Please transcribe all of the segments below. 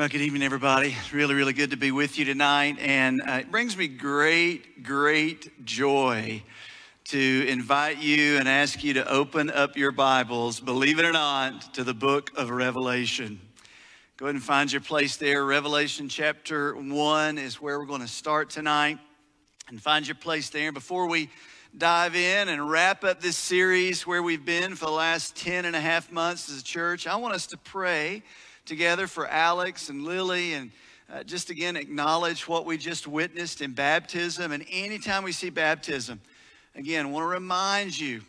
Well, good evening, everybody. It's really, really good to be with you tonight. And uh, it brings me great, great joy to invite you and ask you to open up your Bibles, believe it or not, to the book of Revelation. Go ahead and find your place there. Revelation chapter 1 is where we're going to start tonight. And find your place there. Before we dive in and wrap up this series where we've been for the last 10 and a half months as a church, I want us to pray together for Alex and Lily and uh, just again acknowledge what we just witnessed in baptism. And anytime we see baptism, again, I want to remind you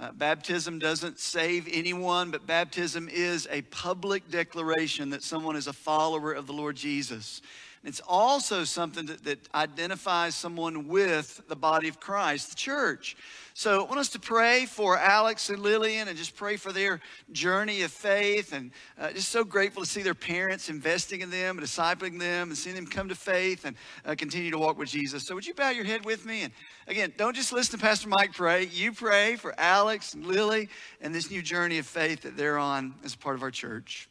uh, baptism doesn't save anyone, but baptism is a public declaration that someone is a follower of the Lord Jesus. It's also something that, that, identifies someone with the body of Christ, the church. So I want us to pray for Alex and Lillian and just pray for their journey of faith. And uh, just so grateful to see their parents investing in them and discipling them and seeing them come to faith and uh, continue to walk with Jesus. So would you bow your head with me? And again, don't just listen to Pastor Mike pray. You pray for Alex and Lily and this new journey of faith that they're on as part of our church.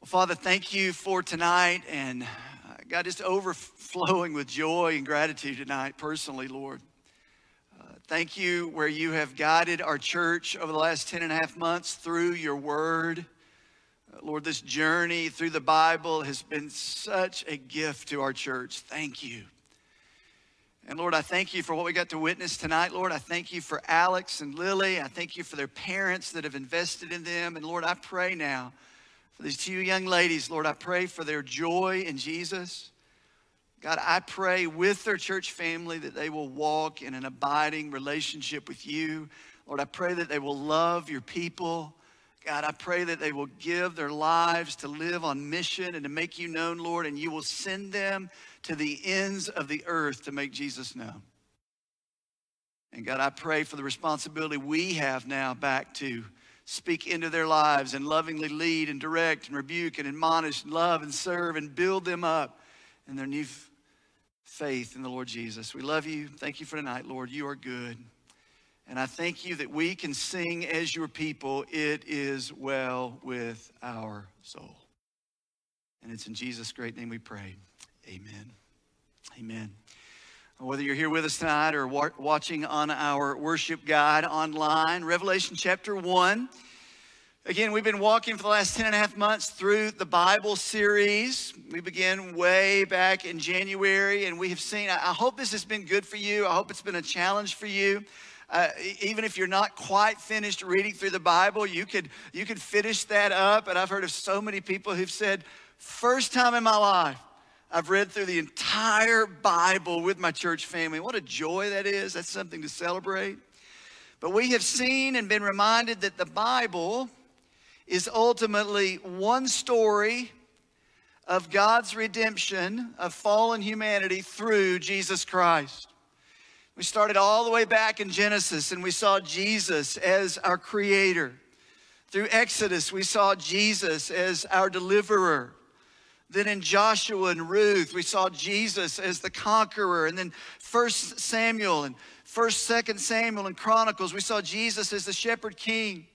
Well, Father, thank you for tonight and uh, God, just overflowing with joy and gratitude tonight, personally, Lord. Thank you where you have guided our church over the last 10 and a half months through your word. Uh, Lord, this journey through the Bible has been such a gift to our church. Thank you. And Lord, I thank you for what we got to witness tonight. Lord, I thank you for Alex and Lily. I thank you for their parents that have invested in them. And Lord, I pray now for these two young ladies, Lord, I pray for their joy in Jesus. God, I pray with their church family that they will walk in an abiding relationship with you. Lord, I pray that they will love your people. God, I pray that they will give their lives to live on mission and to make you known, Lord, and you will send them to the ends of the earth to make Jesus known. And God, I pray for the responsibility we have now back to speak into their lives and lovingly lead and direct and rebuke and admonish and love and serve and build them up in their new faith in the Lord Jesus. We love you. Thank you for tonight, Lord. You are good. And I thank you that we can sing as your people, it is well with our soul. And it's in Jesus' great name we pray. Amen. Amen. Whether you're here with us tonight or watching on our worship guide online, Revelation chapter 1. Again, we've been walking for the last 10 and a half months through the Bible series. We began way back in January, and we have seen, I hope this has been good for you. I hope it's been a challenge for you. Uh, even if you're not quite finished reading through the Bible, you could, you could finish that up. And I've heard of so many people who've said, first time in my life, I've read through the entire Bible with my church family. What a joy that is. That's something to celebrate. But we have seen and been reminded that the Bible is ultimately one story of God's redemption of fallen humanity through Jesus Christ. We started all the way back in Genesis and we saw Jesus as our creator. Through Exodus, we saw Jesus as our deliverer. Then in Joshua and Ruth, we saw Jesus as the conqueror. And then First Samuel and First, Second Samuel and Chronicles, we saw Jesus as the shepherd king.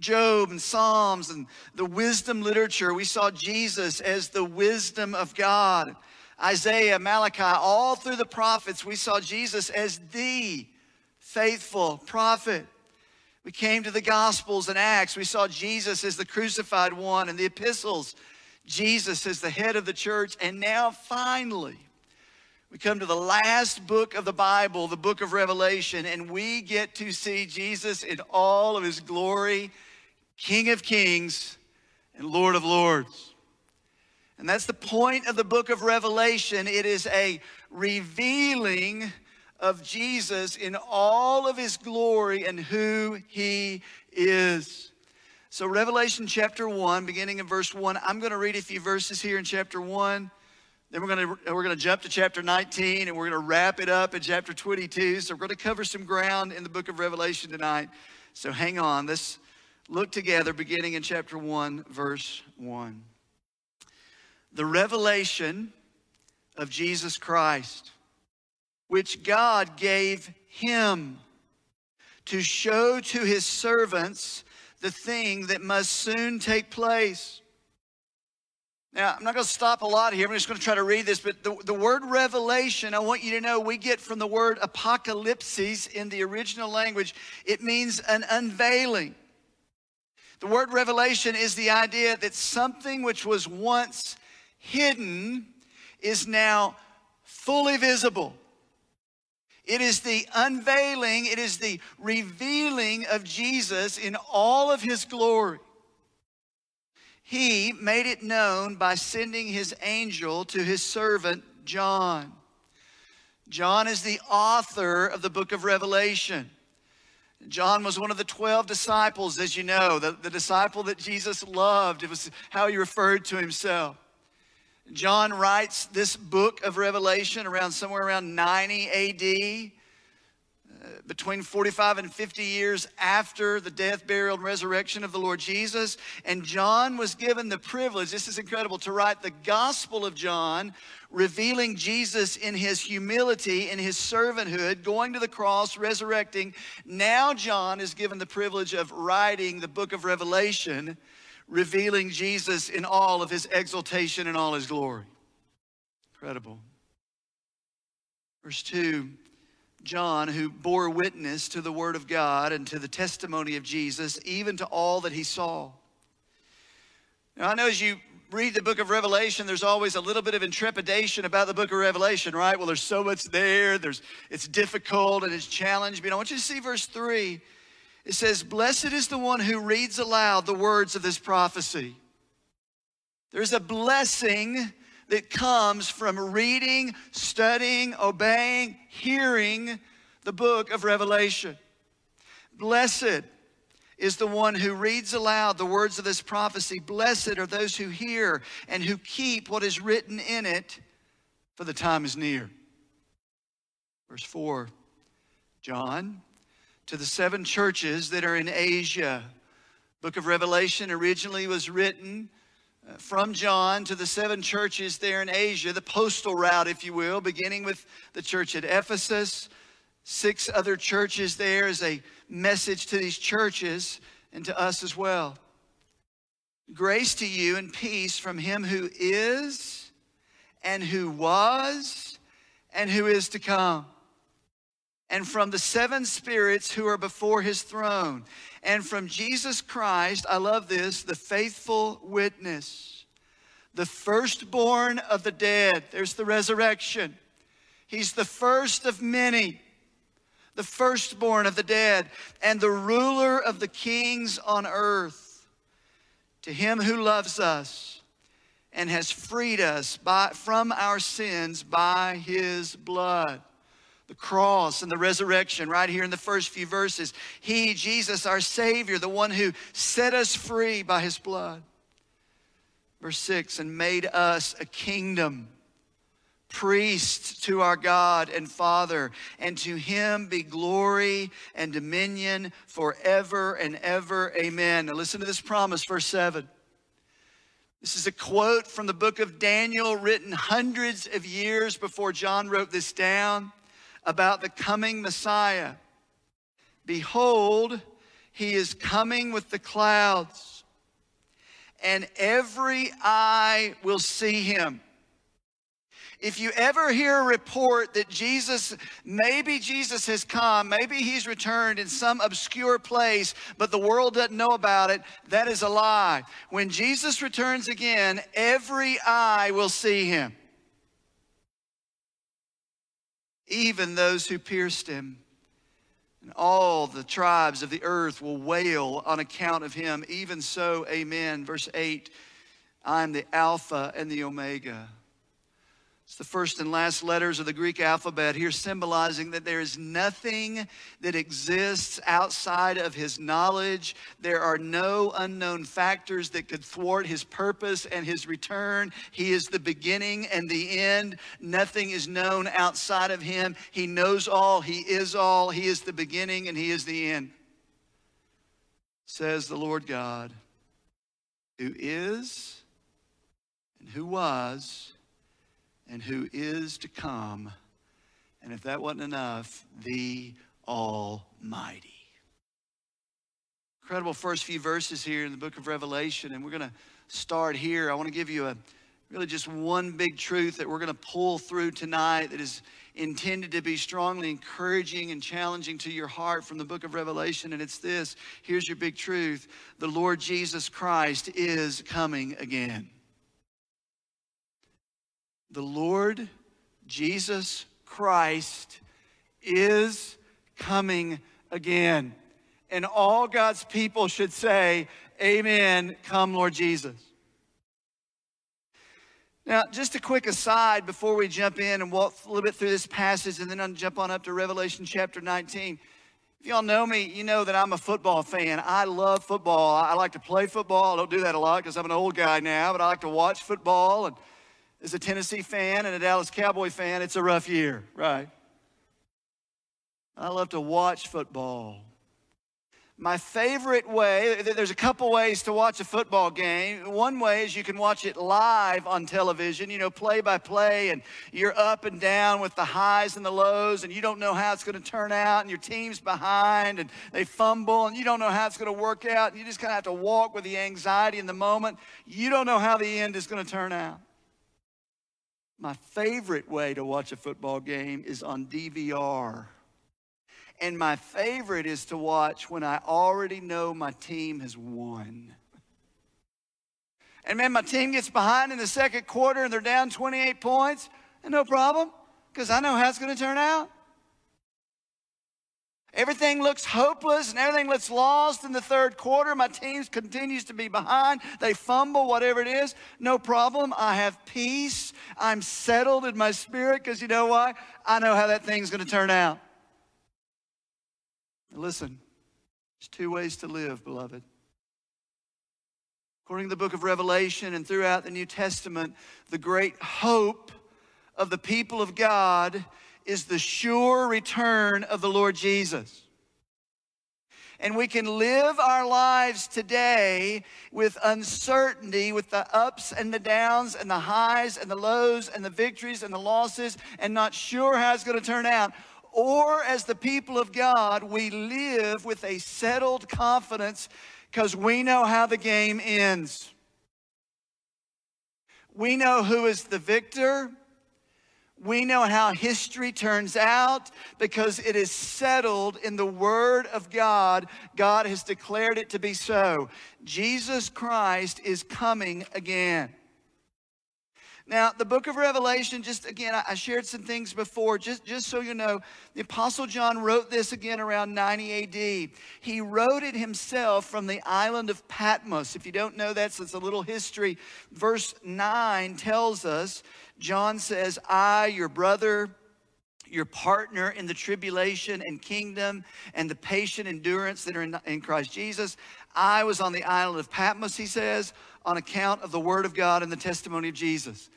Job and Psalms and the wisdom literature, we saw Jesus as the wisdom of God. Isaiah, Malachi, all through the prophets, we saw Jesus as the faithful prophet. We came to the Gospels and Acts, we saw Jesus as the crucified one, and the epistles, Jesus as the head of the church. And now, finally, we come to the last book of the Bible, the book of Revelation, and we get to see Jesus in all of his glory, King of kings and Lord of lords. And that's the point of the book of Revelation. It is a revealing of Jesus in all of his glory and who he is. So, Revelation chapter 1, beginning in verse 1, I'm going to read a few verses here in chapter 1. Then we're going to we're going to jump to chapter 19 and we're going to wrap it up in chapter 22. So we're going to cover some ground in the book of Revelation tonight. So hang on. Let's look together beginning in chapter 1 verse 1. The revelation of Jesus Christ which God gave him to show to his servants the thing that must soon take place. Now, I'm not going to stop a lot here. I'm just going to try to read this, but the, the word revelation, I want you to know we get from the word apocalypsis in the original language. It means an unveiling. The word revelation is the idea that something which was once hidden is now fully visible. It is the unveiling, it is the revealing of Jesus in all of his glory. He made it known by sending his angel to his servant John. John is the author of the book of Revelation. John was one of the 12 disciples, as you know, the, the disciple that Jesus loved. It was how he referred to himself. John writes this book of Revelation around somewhere around 90 AD, between 45 and 50 years after the death, burial, and resurrection of the Lord Jesus. And John was given the privilege, this is incredible, to write the Gospel of John, revealing Jesus in his humility, in his servanthood, going to the cross, resurrecting. Now, John is given the privilege of writing the book of Revelation revealing Jesus in all of his exaltation and all his glory. Incredible. Verse 2 John, who bore witness to the word of God and to the testimony of Jesus, even to all that he saw. Now, I know as you read the book of Revelation, there's always a little bit of intrepidation about the book of Revelation, right? Well, there's so much there, there's, it's difficult and it's challenging. But I want you to see verse 3 it says, Blessed is the one who reads aloud the words of this prophecy. There's a blessing that comes from reading, studying, obeying, hearing the book of Revelation. Blessed is the one who reads aloud the words of this prophecy. Blessed are those who hear and who keep what is written in it, for the time is near. Verse 4 John to the seven churches that are in Asia. Book of Revelation originally was written from John to the seven churches there in Asia, the postal route, if you will, beginning with the church at Ephesus, six other churches there is a message to these churches and to us as well. Grace to you and peace from him who is and who was and who is to come and from the seven spirits who are before his throne, and from Jesus Christ, I love this, the faithful witness, the firstborn of the dead. There's the resurrection. He's the first of many, the firstborn of the dead, and the ruler of the kings on earth. To him who loves us and has freed us by, from our sins by his blood the cross and the resurrection right here in the first few verses. He, Jesus, our Savior, the one who set us free by his blood. Verse 6 and made us a kingdom, priests to our God and Father, and to him be glory and dominion forever and ever. Amen. Now listen to this promise, verse 7. This is a quote from the book of Daniel, written hundreds of years before John wrote this down about the coming Messiah. Behold, he is coming with the clouds, and every eye will see him. If you ever hear a report that Jesus, maybe Jesus has come, maybe he's returned in some obscure place, but the world doesn't know about it, that is a lie. When Jesus returns again, every eye will see him. Even those who pierced him. And all the tribes of the earth will wail on account of him. Even so, amen. Verse 8 I am the Alpha and the Omega it's the first and last letters of the Greek alphabet here, symbolizing that there is nothing that exists outside of his knowledge. There are no unknown factors that could thwart his purpose and his return. He is the beginning and the end. Nothing is known outside of him. He knows all, he is all. He is the beginning and he is the end. Says the Lord God, who is and who was and who is to come. And if that wasn't enough, the Almighty. Incredible first few verses here in the book of Revelation, and we're going to start here. I want to give you a, really just one big truth that we're going to pull through tonight that is intended to be strongly encouraging and challenging to your heart from the book of Revelation. And it's this here's your big truth the Lord Jesus Christ is coming again. The Lord Jesus Christ is coming again. And all God's people should say, Amen. Come, Lord Jesus. Now, just a quick aside before we jump in and walk a little bit through this passage and then I'll jump on up to Revelation chapter 19. If y'all know me, you know that I'm a football fan. I love football. I like to play football. I don't do that a lot because I'm an old guy now, but I like to watch football. And as a Tennessee fan and a Dallas Cowboy fan, it's a rough year, right? I love to watch football. My favorite way, there's a couple ways to watch a football game. One way is you can watch it live on television, you know, play by play, and you're up and down with the highs and the lows, and you don't know how it's going to turn out, and your team's behind, and they fumble, and you don't know how it's going to work out, and you just kind of have to walk with the anxiety in the moment. You don't know how the end is going to turn out. My favorite way to watch a football game is on DVR. And my favorite is to watch when I already know my team has won. And man, my team gets behind in the second quarter and they're down 28 points, and no problem, because I know how it's going to turn out. Everything looks hopeless and everything looks lost in the third quarter. My team continues to be behind. They fumble, whatever it is. No problem. I have peace. I'm settled in my spirit because you know why? I know how that thing's going to turn out. Listen, there's two ways to live, beloved. According to the book of Revelation and throughout the New Testament, the great hope of the people of God is the sure return of the Lord Jesus. And we can live our lives today with uncertainty, with the ups and the downs, and the highs and the lows, and the victories and the losses, and not sure how it's going to turn out or as the people of God, we live with a settled confidence because we know how the game ends. We know who is the victor. We know how history turns out because it is settled in the Word of God. God has declared it to be so. Jesus Christ is coming again. Now, the book of Revelation, just again, I shared some things before, just, just so you know, the Apostle John wrote this again around 90 AD. He wrote it himself from the island of Patmos. If you don't know that, so it's a little history. Verse 9 tells us, John says, I, your brother, your partner in the tribulation and kingdom and the patient endurance that are in, in Christ Jesus. I was on the island of Patmos, he says, on account of the word of God and the testimony of Jesus.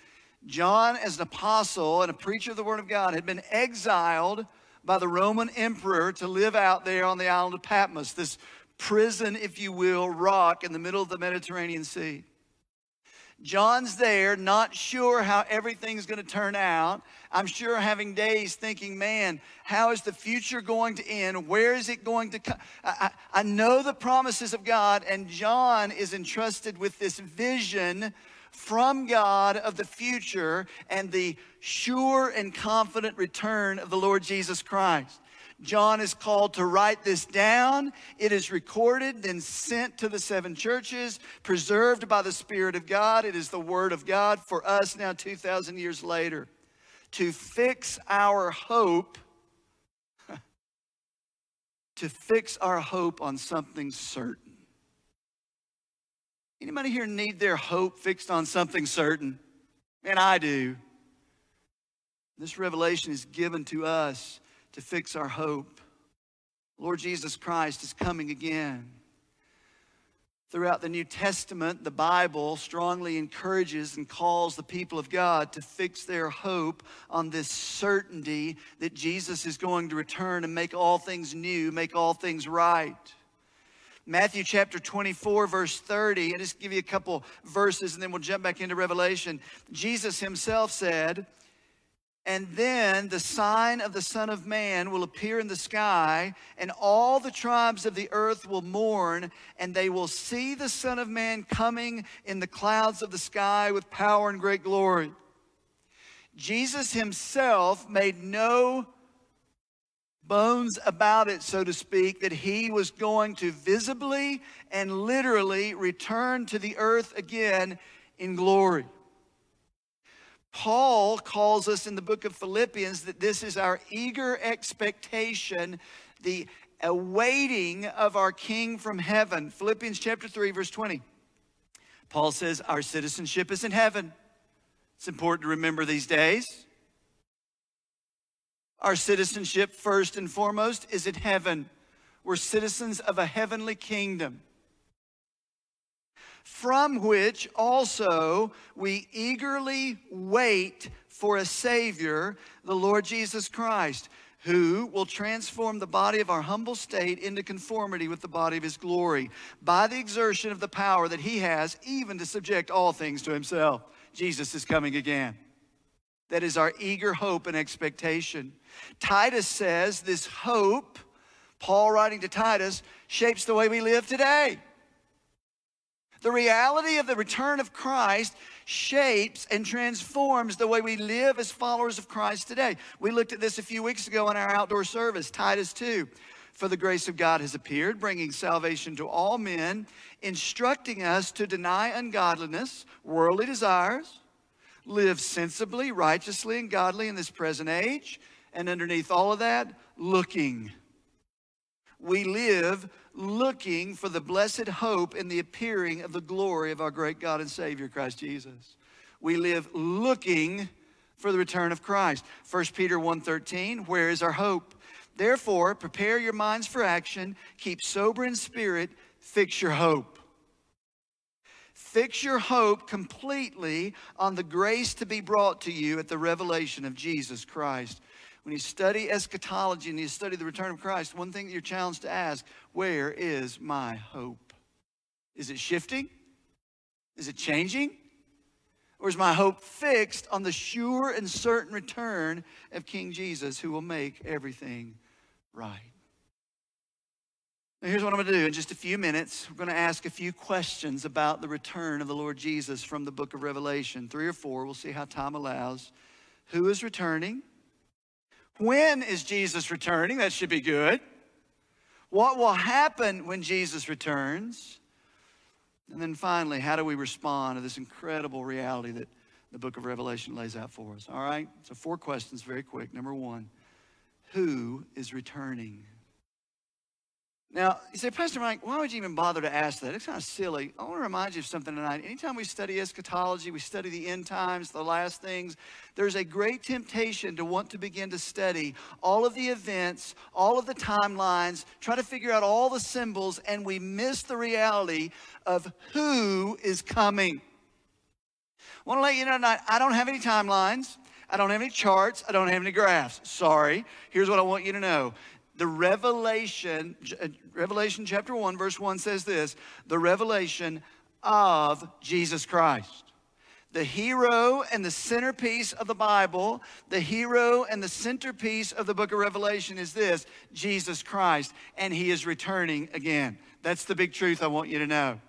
John, as an apostle and a preacher of the Word of God, had been exiled by the Roman emperor to live out there on the island of Patmos, this prison, if you will, rock in the middle of the Mediterranean Sea. John's there, not sure how everything's going to turn out. I'm sure having days thinking, man, how is the future going to end? Where is it going to come? I, I, I know the promises of God, and John is entrusted with this vision from God of the future and the sure and confident return of the Lord Jesus Christ. John is called to write this down. It is recorded, then sent to the seven churches, preserved by the Spirit of God. It is the Word of God for us now, 2,000 years later, to fix our hope, to fix our hope on something certain. Anybody here need their hope fixed on something certain? And I do. This revelation is given to us to fix our hope. Lord Jesus Christ is coming again. Throughout the New Testament, the Bible strongly encourages and calls the people of God to fix their hope on this certainty that Jesus is going to return and make all things new, make all things right. Matthew chapter 24, verse 30. And just give you a couple verses and then we'll jump back into Revelation. Jesus himself said, And then the sign of the Son of Man will appear in the sky, and all the tribes of the earth will mourn, and they will see the Son of Man coming in the clouds of the sky with power and great glory. Jesus himself made no bones about it, so to speak, that he was going to visibly and literally return to the earth again in glory. Paul calls us in the book of Philippians that this is our eager expectation, the awaiting of our King from heaven. Philippians chapter 3, verse 20. Paul says, Our citizenship is in heaven. It's important to remember these days. Our citizenship, first and foremost, is in heaven. We're citizens of a heavenly kingdom from which also we eagerly wait for a Savior, the Lord Jesus Christ, who will transform the body of our humble state into conformity with the body of His glory by the exertion of the power that He has, even to subject all things to Himself. Jesus is coming again. That is our eager hope and expectation. Titus says this hope, Paul writing to Titus, shapes the way we live today. The reality of the return of Christ shapes and transforms the way we live as followers of Christ today. We looked at this a few weeks ago in our outdoor service, Titus 2. For the grace of God has appeared, bringing salvation to all men, instructing us to deny ungodliness, worldly desires, live sensibly, righteously, and godly in this present age, and underneath all of that, looking. We live looking for the blessed hope in the appearing of the glory of our great God and Savior, Christ Jesus. We live looking for the return of Christ. 1 Peter 1:13, where is our hope? Therefore, prepare your minds for action, keep sober in spirit, fix your hope. Fix your hope completely on the grace to be brought to you at the revelation of Jesus Christ. When you study eschatology and you study the return of Christ, one thing that you're challenged to ask where is my hope? Is it shifting? Is it changing? Or is my hope fixed on the sure and certain return of King Jesus who will make everything right? Now, here's what I'm going to do. In just a few minutes, we're going to ask a few questions about the return of the Lord Jesus from the book of Revelation. Three or four. We'll see how time allows. Who is returning? When is Jesus returning? That should be good. What will happen when Jesus returns? And then finally, how do we respond to this incredible reality that the book of Revelation lays out for us? All right? So, four questions very quick. Number one, who is returning? Now, you say, Pastor Mike, why would you even bother to ask that? It's kind of silly. I want to remind you of something tonight. Anytime we study eschatology, we study the end times, the last things, there's a great temptation to want to begin to study all of the events, all of the timelines, try to figure out all the symbols, and we miss the reality of who is coming. I want to let you know tonight, I don't have any timelines. I don't have any charts. I don't have any graphs. Sorry. Here's what I want you to know the revelation, uh, Revelation chapter 1, verse 1 says this the revelation of Jesus Christ. The hero and the centerpiece of the Bible, the hero and the centerpiece of the book of Revelation is this Jesus Christ, and he is returning again. That's the big truth I want you to know.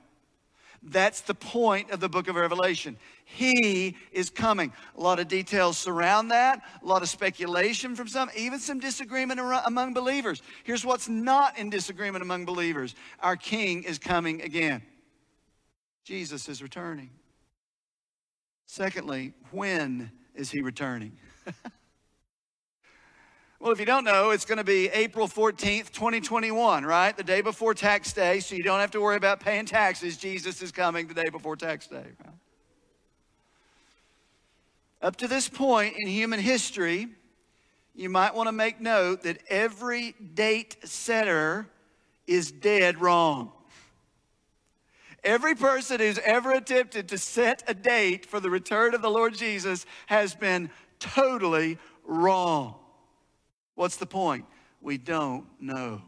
That's the point of the book of Revelation. He is coming. A lot of details surround that, a lot of speculation from some, even some disagreement among believers. Here's what's not in disagreement among believers our King is coming again. Jesus is returning. Secondly, when is he returning? Well, if you don't know, it's going to be April 14th, 2021, right? The day before tax day, so you don't have to worry about paying taxes. Jesus is coming the day before tax day. Right? Up to this point in human history, you might want to make note that every date setter is dead wrong. Every person who's ever attempted to set a date for the return of the Lord Jesus has been totally wrong. What's the point? We don't know.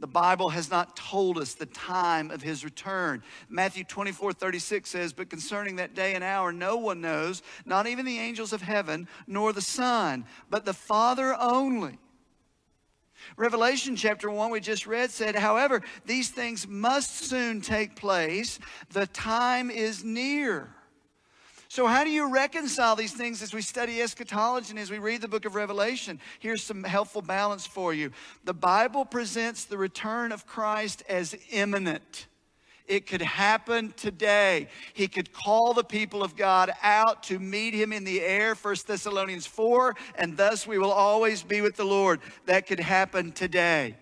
The Bible has not told us the time of his return. Matthew 24, 36 says, But concerning that day and hour, no one knows, not even the angels of heaven, nor the Son, but the Father only. Revelation chapter 1, we just read, said, However, these things must soon take place. The time is near. So, how do you reconcile these things as we study eschatology and as we read the book of Revelation? Here's some helpful balance for you. The Bible presents the return of Christ as imminent. It could happen today. He could call the people of God out to meet him in the air, 1 Thessalonians 4, and thus we will always be with the Lord. That could happen today,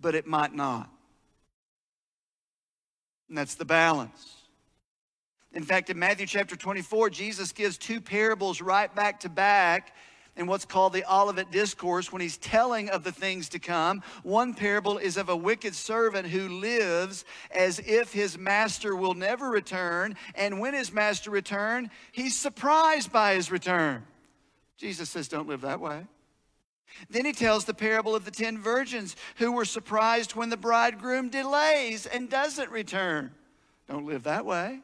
but it might not. And that's the balance. In fact, in Matthew chapter 24, Jesus gives two parables right back to back in what's called the Olivet Discourse when he's telling of the things to come. One parable is of a wicked servant who lives as if his master will never return, and when his master returns, he's surprised by his return. Jesus says, Don't live that way. Then he tells the parable of the ten virgins who were surprised when the bridegroom delays and doesn't return. Don't live that way.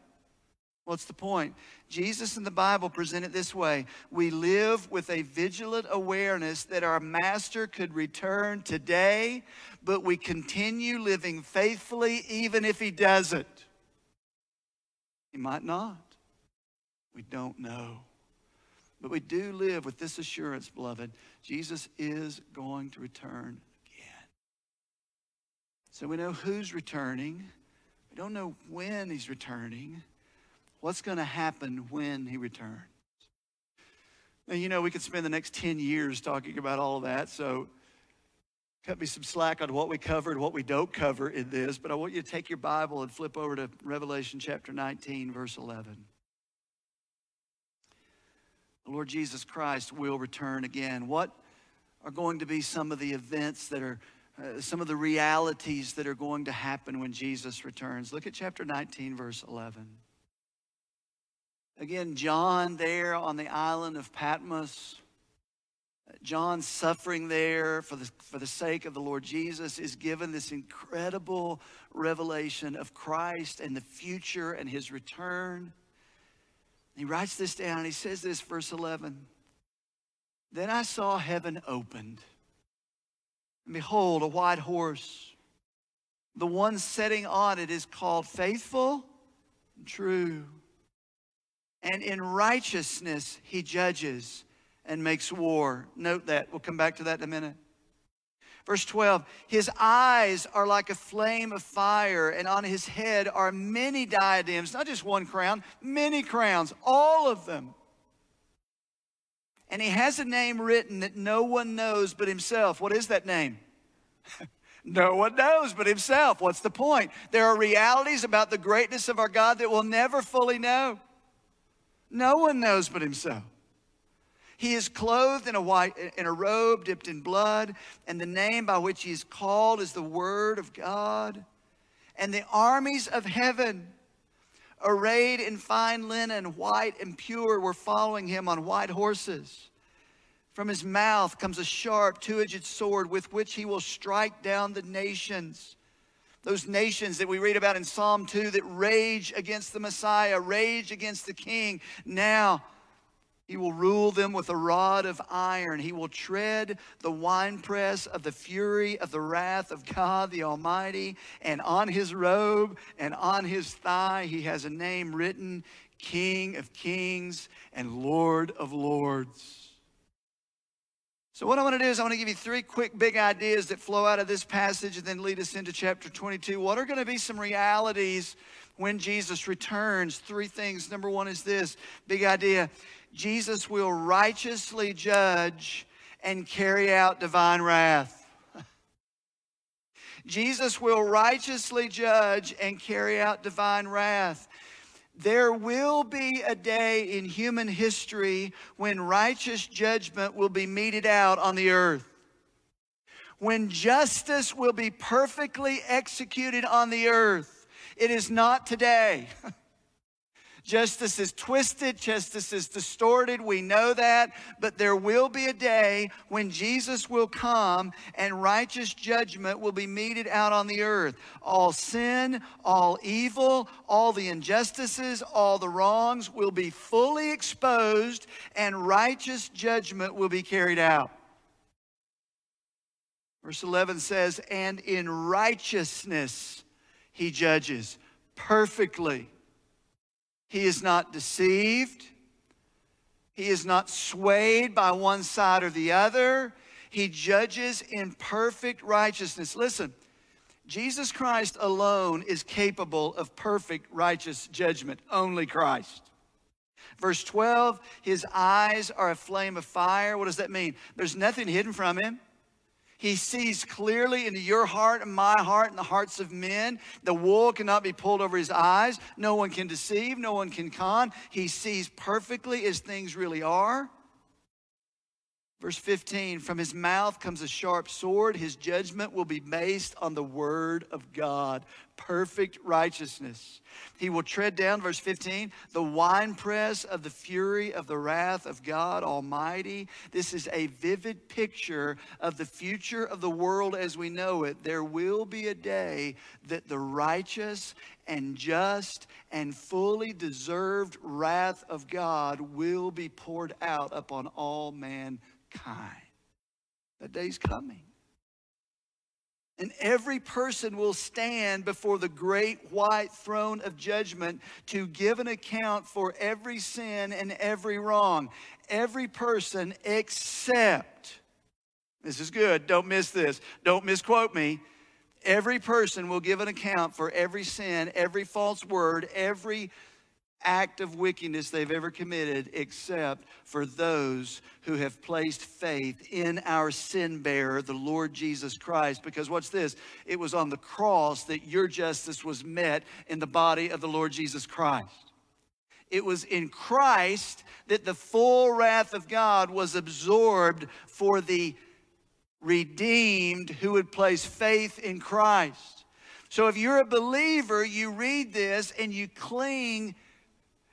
What's the point? Jesus in the Bible present it this way We live with a vigilant awareness that our Master could return today, but we continue living faithfully even if He doesn't. He might not. We don't know. But we do live with this assurance, beloved Jesus is going to return again. So we know who's returning. We don't know when He's returning. What's going to happen when he returns? Now, you know, we could spend the next 10 years talking about all of that, so cut me some slack on what we covered, what we don't cover in this, but I want you to take your Bible and flip over to Revelation chapter 19, verse 11. The Lord Jesus Christ will return again. What are going to be some of the events that are, uh, some of the realities that are going to happen when Jesus returns? Look at chapter 19, verse 11. Again, John there on the island of Patmos. John suffering there for the, for the sake of the Lord Jesus is given this incredible revelation of Christ and the future and his return. He writes this down. He says this, verse 11. Then I saw heaven opened, and behold, a white horse. The one sitting on it is called faithful and true and in righteousness he judges and makes war. Note that. We'll come back to that in a minute. Verse 12, his eyes are like a flame of fire, and on his head are many diadems, not just one crown, many crowns, all of them. And he has a name written that no one knows but himself. What is that name? no one knows but himself. What's the point? There are realities about the greatness of our God that we'll never fully know. No one knows but himself. He is clothed in a white in a robe dipped in blood, and the name by which he is called is the word of God. And the armies of heaven, arrayed in fine linen, white and pure, were following him on white horses. From his mouth comes a sharp, two edged sword with which he will strike down the nations those nations that we read about in Psalm 2 that rage against the Messiah, rage against the King. Now, he will rule them with a rod of iron. He will tread the winepress of the fury of the wrath of God the Almighty. And on his robe and on his thigh, he has a name written King of Kings and Lord of Lords. So, what I want to do is, I want to give you three quick big ideas that flow out of this passage and then lead us into chapter 22. What are going to be some realities when Jesus returns? Three things. Number one is this big idea Jesus will righteously judge and carry out divine wrath. Jesus will righteously judge and carry out divine wrath. There will be a day in human history when righteous judgment will be meted out on the earth. When justice will be perfectly executed on the earth. It is not today. Justice is twisted, justice is distorted. We know that. But there will be a day when Jesus will come and righteous judgment will be meted out on the earth. All sin, all evil, all the injustices, all the wrongs will be fully exposed and righteous judgment will be carried out. Verse 11 says, And in righteousness he judges perfectly he is not deceived. He is not swayed by one side or the other. He judges in perfect righteousness. Listen, Jesus Christ alone is capable of perfect righteous judgment. Only Christ. Verse 12, his eyes are a flame of fire. What does that mean? There's nothing hidden from him. He sees clearly into your heart and my heart and the hearts of men. The wool cannot be pulled over his eyes. No one can deceive, no one can con. He sees perfectly as things really are. Verse 15 From his mouth comes a sharp sword. His judgment will be based on the word of God, perfect righteousness. He will tread down, verse 15, the winepress of the fury of the wrath of God Almighty. This is a vivid picture of the future of the world as we know it. There will be a day that the righteous and just and fully deserved wrath of God will be poured out upon all mankind kind. That day's coming. And every person will stand before the great white throne of judgment to give an account for every sin and every wrong. Every person except, this is good, don't miss this, don't misquote me. Every person will give an account for every sin, every false word, every act of wickedness they've ever committed except for those who have placed faith in our sin bearer, the Lord Jesus Christ. Because what's this? It was on the cross that your justice was met in the body of the Lord Jesus Christ. It was in Christ that the full wrath of God was absorbed for the redeemed who would place faith in Christ. So if you're a believer, you read this and you cling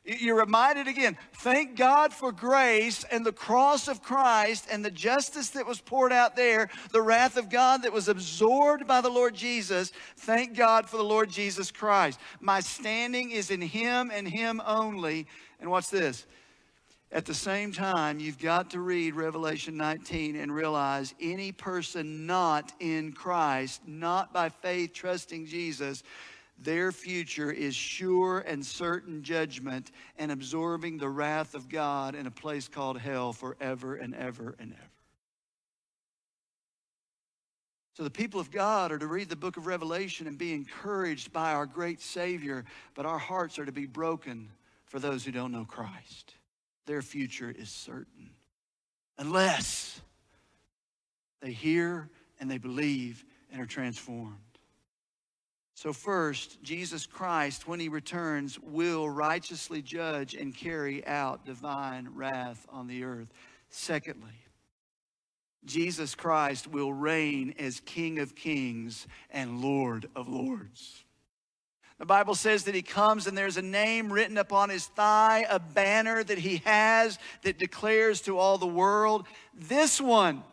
you're reminded again, thank God for grace and the cross of Christ and the justice that was poured out there, the wrath of God that was absorbed by the Lord Jesus. Thank God for the Lord Jesus Christ. My standing is in Him and Him only. And what's this? At the same time, you've got to read Revelation 19 and realize any person not in Christ, not by faith trusting Jesus, their future is sure and certain judgment and absorbing the wrath of God in a place called hell forever and ever and ever. So, the people of God are to read the book of Revelation and be encouraged by our great Savior, but our hearts are to be broken for those who don't know Christ. Their future is certain unless they hear and they believe and are transformed. So, first, Jesus Christ, when he returns, will righteously judge and carry out divine wrath on the earth. Secondly, Jesus Christ will reign as King of kings and Lord of lords. The Bible says that he comes and there's a name written upon his thigh, a banner that he has that declares to all the world, This one,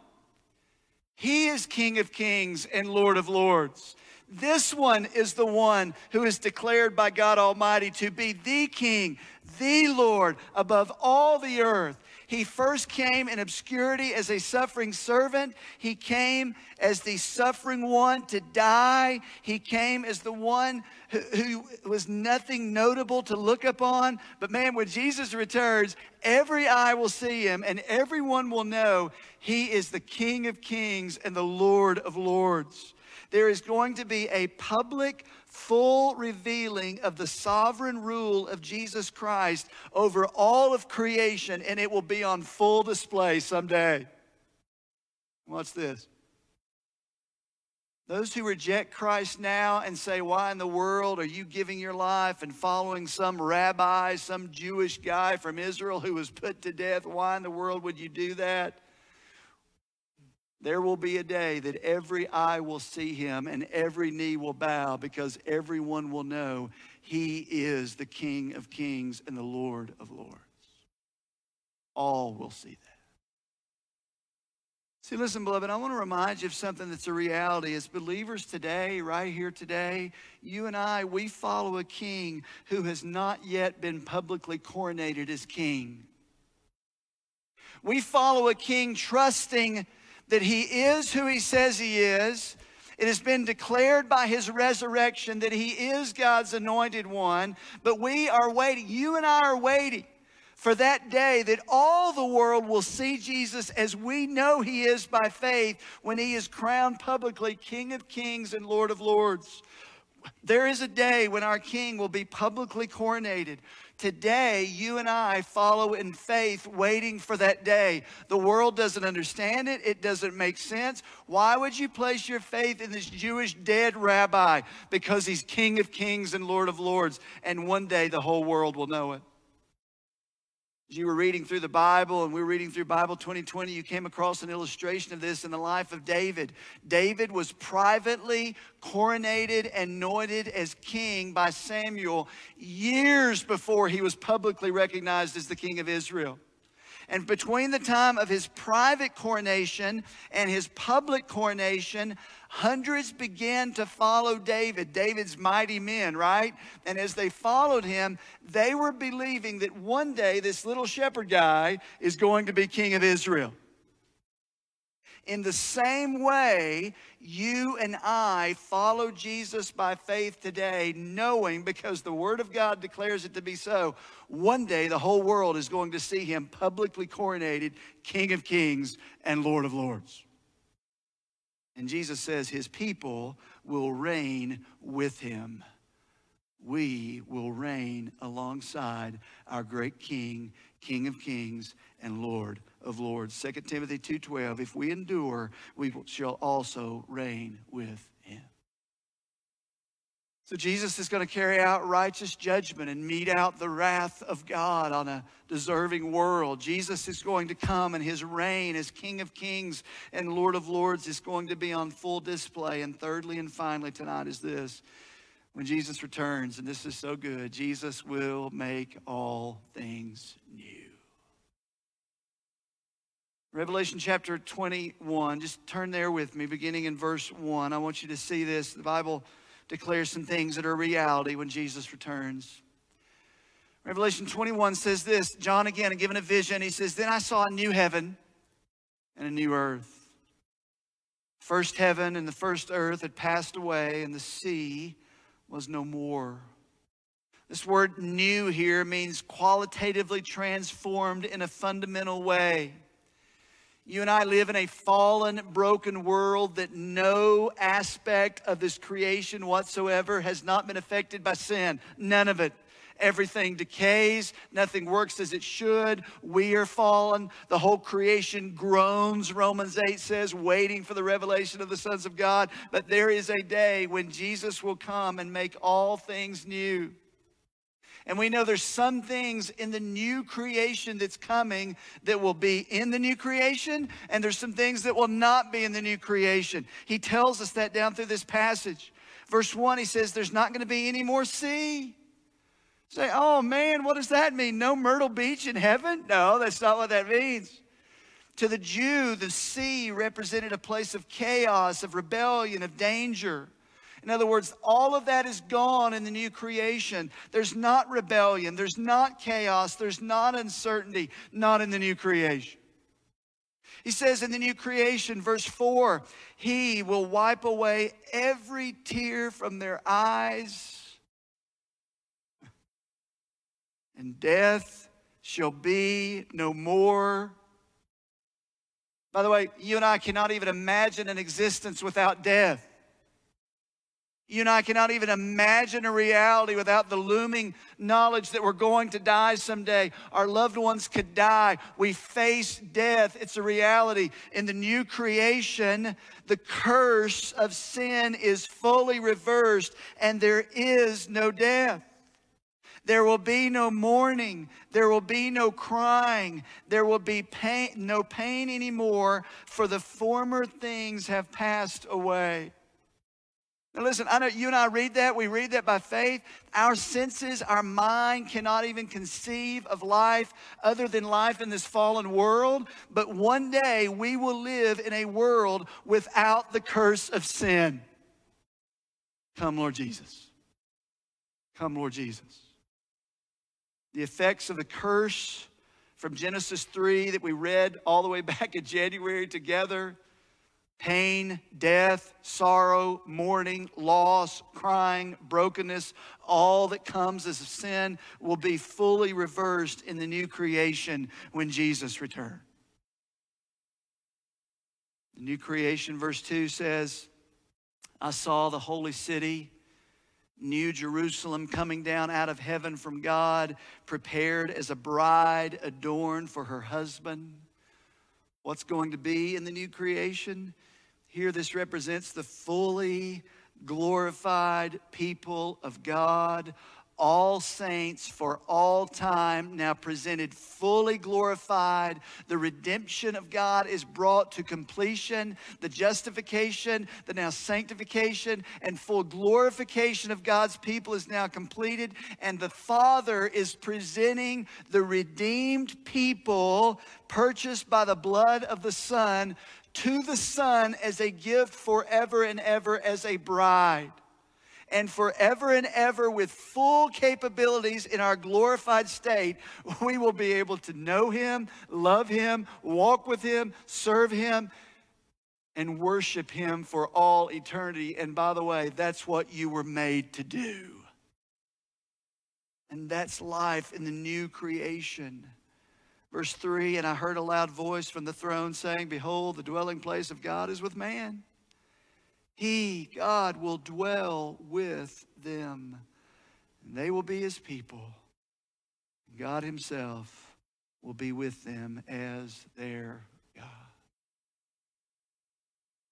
he is King of kings and Lord of lords. This one is the one who is declared by God Almighty to be the King, the Lord above all the earth. He first came in obscurity as a suffering servant. He came as the suffering one to die. He came as the one who, who, was nothing notable to look upon. But man, when Jesus returns, every eye will see him and everyone will know he is the King of kings and the Lord of lords there is going to be a public, full revealing of the sovereign rule of Jesus Christ over all of creation, and it will be on full display someday. Watch this? Those who reject Christ now and say, Why in the world are you giving your life and following some rabbi, some Jewish guy from Israel who was put to death? Why in the world would you do that? There will be a day that every eye will see him and every knee will bow because everyone will know He is the King of kings and the Lord of lords. All will see that. See, listen, beloved, I want to remind you of something that's a reality. As believers today, right here today, you and I, we follow a king who has not yet been publicly coronated as king. We follow a king trusting that he is who he says he is. It has been declared by his resurrection that he is God's anointed one, but we are waiting. You and I are waiting for that day that all the world will see Jesus as we know he is by faith when he is crowned publicly King of Kings and Lord of Lords. There is a day when our King will be publicly coronated. Today, you and I follow in faith, waiting for that day. The world doesn't understand it, it doesn't make sense. Why would you place your faith in this Jewish dead rabbi? Because he's King of Kings and Lord of Lords, and one day the whole world will know it. You were reading through the Bible and we were reading through Bible 2020, you came across an illustration of this in the life of David. David was privately coronated and anointed as king by Samuel years before he was publicly recognized as the king of Israel. And between the time of his private coronation and his public coronation, hundreds began to follow David, David's mighty men, right? And as they followed him, they were believing that one day this little shepherd guy is going to be king of Israel. In the same way, you and I follow Jesus by faith today, knowing because the Word of God declares it to be so, one day the whole world is going to see him publicly coronated King of Kings and Lord of Lords. And Jesus says his people will reign with him. We will reign alongside our great King, King of Kings and Lord of Lords. 2 Timothy 2:12 If we endure, we shall also reign with him. so Jesus is going to carry out righteous judgment and mete out the wrath of God on a deserving world. Jesus is going to come and his reign as King of Kings and Lord of Lords is going to be on full display. And thirdly and finally tonight is this. When Jesus returns, and this is so good, Jesus will make all things new. Revelation chapter 21, just turn there with me, beginning in verse 1. I want you to see this. The Bible declares some things that are reality when Jesus returns. Revelation 21 says this John again, given a vision, he says, Then I saw a new heaven and a new earth. First heaven and the first earth had passed away, and the sea was no more. This word new here means qualitatively transformed in a fundamental way. You and I live in a fallen, broken world that no aspect of this creation whatsoever has not been affected by sin. None of it. Everything decays. Nothing works as it should. We are fallen. The whole creation groans, Romans 8 says, waiting for the revelation of the sons of God. But there is a day when Jesus will come and make all things new. And we know there's some things in the new creation that's coming that will be in the new creation, and there's some things that will not be in the new creation. He tells us that down through this passage. Verse 1, he says, There's not going to be any more sea. Say, oh man, what does that mean? No Myrtle Beach in heaven? No, that's not what that means. To the Jew, the sea represented a place of chaos, of rebellion, of danger. In other words, all of that is gone in the new creation. There's not rebellion, there's not chaos, there's not uncertainty, not in the new creation. He says in the new creation, verse 4, He will wipe away every tear from their eyes, and death shall be no more. By the way, you and I cannot even imagine an existence without death. You and I cannot even imagine a reality without the looming knowledge that we're going to die someday. Our loved ones could die. We face death. It's a reality. In the new creation, the curse of sin is fully reversed and there is no death. There will be no mourning. There will be no crying. There will be pain, no pain anymore, for the former things have passed away. Now, listen, I know you and I read that. We read that by faith. Our senses, our mind cannot even conceive of life other than life in this fallen world. But one day we will live in a world without the curse of sin. Come, Lord Jesus. Come, Lord Jesus. The effects of the curse from Genesis 3 that we read all the way back in January together pain, death, sorrow, mourning, loss, crying, brokenness, all that comes as a sin will be fully reversed in the new creation when Jesus returns. The new creation, verse 2 says, I saw the holy city New Jerusalem coming down out of heaven from God, prepared as a bride adorned for her husband. What's going to be in the new creation? Here, this represents the fully glorified people of God all saints for all time, now presented fully glorified. The redemption of God is brought to completion. The justification, the now sanctification, and full glorification of God's people is now completed. And the Father is presenting the redeemed people purchased by the blood of the Son to the Son as a gift forever and ever as a bride and forever and ever with full capabilities in our glorified state, we will be able to know Him, love Him, walk with Him, serve Him, and worship Him for all eternity. And by the way, that's what you were made to do. And that's life in the new creation. Verse 3 And I heard a loud voice from the throne saying, Behold, the dwelling place of God is with man. He, God, will dwell with them, and they will be his people. God himself will be with them as their God.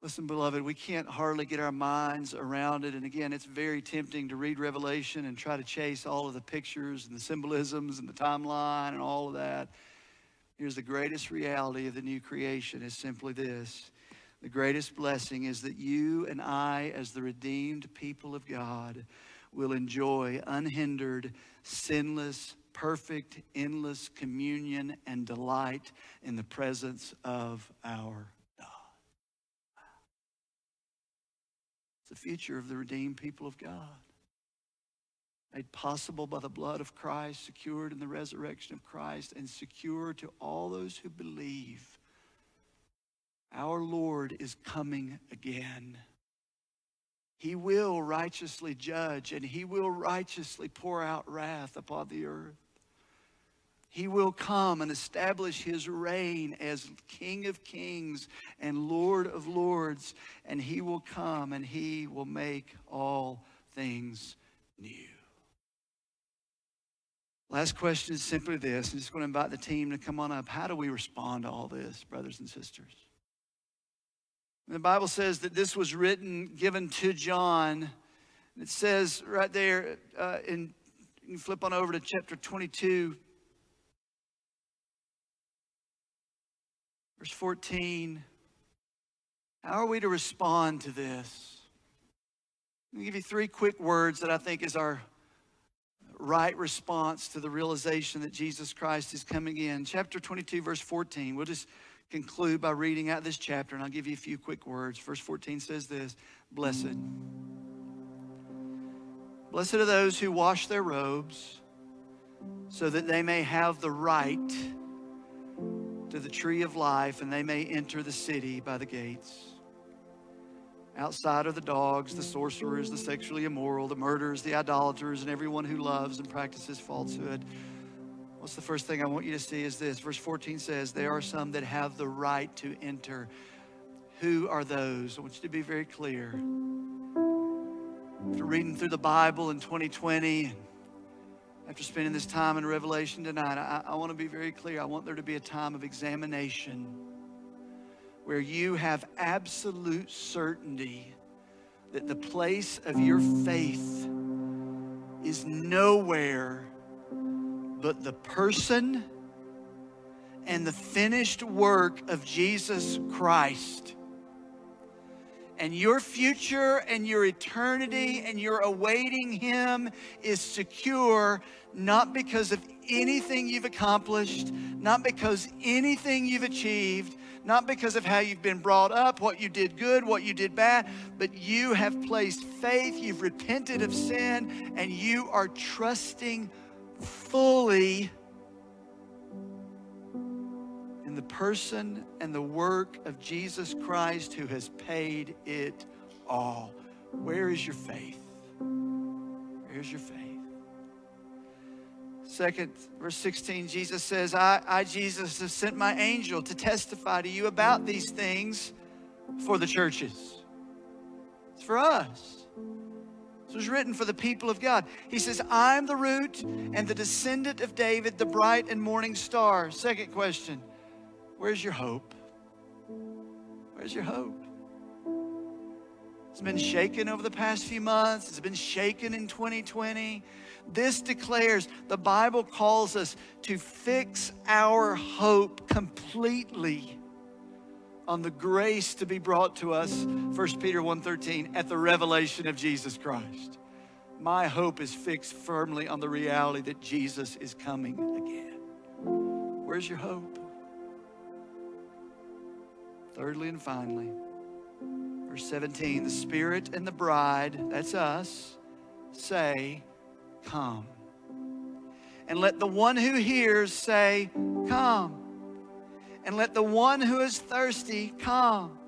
Listen, beloved, we can't hardly get our minds around it. And again, it's very tempting to read Revelation and try to chase all of the pictures and the symbolisms and the timeline and all of that. Here's the greatest reality of the new creation is simply this the greatest blessing is that you and I, as the redeemed people of God, will enjoy unhindered, sinless, perfect, endless communion and delight in the presence of our God. It's the future of the redeemed people of God. Made possible by the blood of Christ, secured in the resurrection of Christ, and secure to all those who believe our Lord is coming again. He will righteously judge and he will righteously pour out wrath upon the earth. He will come and establish his reign as King of kings and Lord of lords, and he will come and he will make all things new. Last question is simply this. I'm just going to invite the team to come on up. How do we respond to all this, brothers and sisters? The Bible says that this was written, given to John. It says right there uh, in, you can flip on over to chapter 22, verse 14. How are we to respond to this? Me give you three quick words that I think is our right response to the realization that Jesus Christ is coming in. Chapter 22, verse 14. We'll just conclude by reading out this chapter, and I'll give you a few quick words. Verse 14 says this Blessed. Blessed are those who wash their robes so that they may have the right to the tree of life and they may enter the city by the gates. Outside are the dogs, the sorcerers, the sexually immoral, the murderers, the idolaters, and everyone who loves and practices falsehood. What's the first thing I want you to see is this? Verse 14 says, There are some that have the right to enter. Who are those? I want you to be very clear. After reading through the Bible in 2020, after spending this time in Revelation tonight, I, I want to be very clear. I want there to be a time of examination where you have absolute certainty that the place of your faith is nowhere but the person and the finished work of Jesus Christ. And your future and your eternity and your awaiting Him is secure not because of anything you've accomplished, not because anything you've achieved, not because of how you've been brought up, what you did good, what you did bad, but you have placed faith, you've repented of sin, and you are trusting fully in the person and the work of Jesus Christ who has paid it all. Where is your faith? Where's your faith? Second, verse 16, Jesus says, I, I, Jesus, have sent my angel to testify to you about these things for the churches. It's for us. This was written for the people of God. He says, I'm the root and the descendant of David, the bright and morning star. Second question, where's your hope? Where's your hope? It's been shaken over the past few months. It's been shaken in 2020. This declares the Bible calls us to fix our hope completely on the grace to be brought to us 1 Peter 1:13 at the revelation of Jesus Christ. My hope is fixed firmly on the reality that Jesus is coming again. Where's your hope? Thirdly and finally, verse 17, the Spirit and the bride, that's us, say, Come. And let the one who hears say, Come. And let the one who is thirsty come.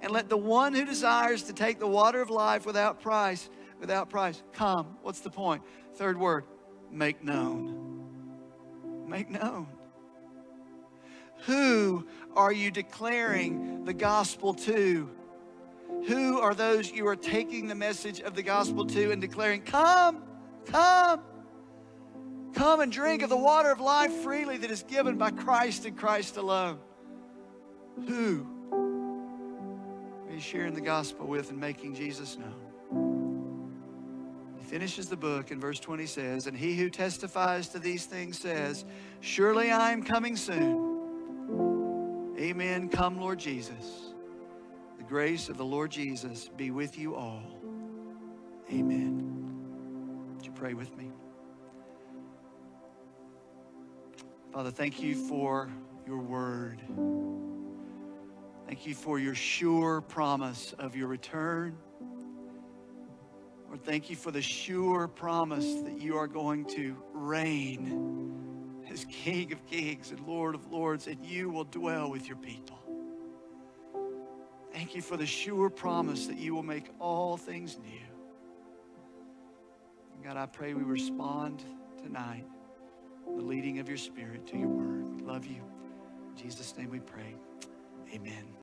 And let the one who desires to take the water of life without price, without price, come. What's the point? Third word, make known. Make known. Who are you declaring the gospel to? Who are those you are taking the message of the gospel to and declaring, Come, Come. Come and drink of the water of life freely that is given by Christ and Christ alone. Who are you sharing the gospel with and making Jesus known? He finishes the book and verse 20 says, And he who testifies to these things says, Surely I am coming soon. Amen. Come, Lord Jesus. The grace of the Lord Jesus be with you all. Amen. Would you pray with me? Father, thank you for your word. Thank you for your sure promise of your return. Lord, thank you for the sure promise that you are going to reign as King of kings and Lord of lords, and you will dwell with your people. Thank you for the sure promise that you will make all things new. God, I pray we respond tonight, the leading of your spirit to your word. We love you. In Jesus' name we pray. Amen.